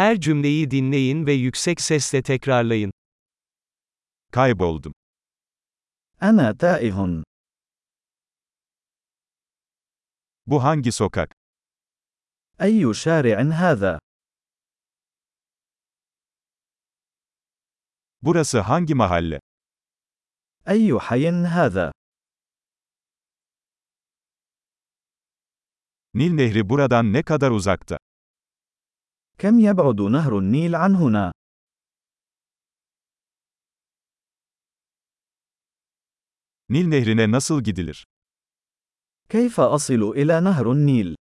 Her cümleyi dinleyin ve yüksek sesle tekrarlayın. Kayboldum. Ana taihun. Bu hangi sokak? Eyyu şari'in hâzâ? Burası hangi mahalle? Eyyu hayin hâzâ? Nil Nehri buradan ne kadar uzakta? كم يبعد نهر النيل عن هنا؟ Nil Nehri'ne nasıl gidilir? كيف أصل إلى نهر النيل؟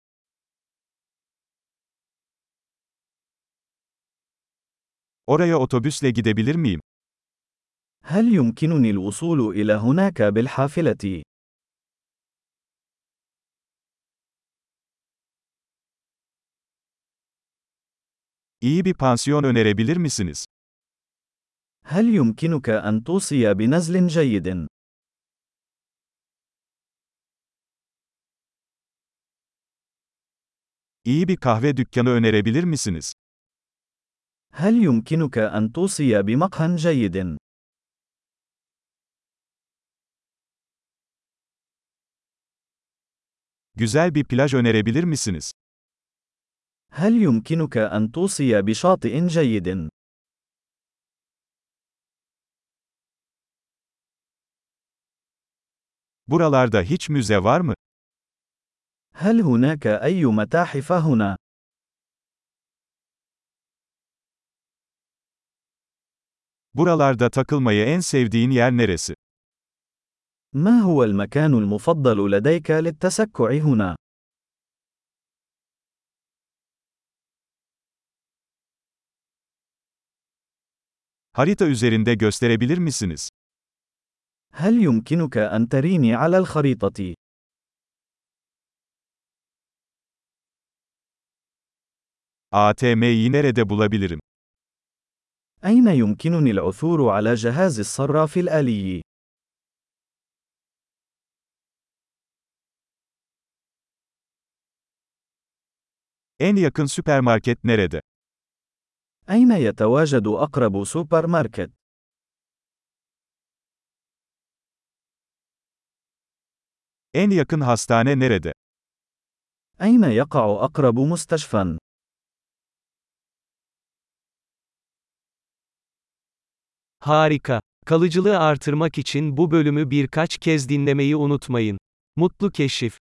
Oraya otobüsle gidebilir miyim? هل يمكنني الوصول إلى هناك بالحافلة؟ İyi bir pansiyon önerebilir misiniz? هل يمكنك أن توصي بنزل جيد؟ İyi bir kahve dükkanı önerebilir misiniz? هل يمكنك أن توصي بمقهى جيد؟ Güzel bir plaj önerebilir misiniz? هل يمكنك أن توصي بشاطئ جيد؟ Buralarda hiç müze var mı? هل هناك أي متاحف هنا؟ Buralarda takılmayı en sevdiğin yer neresi? ما هو المكان المفضل لديك للتسكع هنا؟ Harita üzerinde gösterebilir misiniz? هل يمكنك أن تريني على الخريطة؟ ATM'yi nerede bulabilirim? أين يمكنني العثور على جهاز الصراف الآلي؟ En yakın süpermarket nerede? أين يتواجد أقرب سوبر ماركت؟ En yakın hastane nerede? أين يقع أقرب مستشفى؟ Harika. Kalıcılığı artırmak için bu bölümü birkaç kez dinlemeyi unutmayın. Mutlu keşif.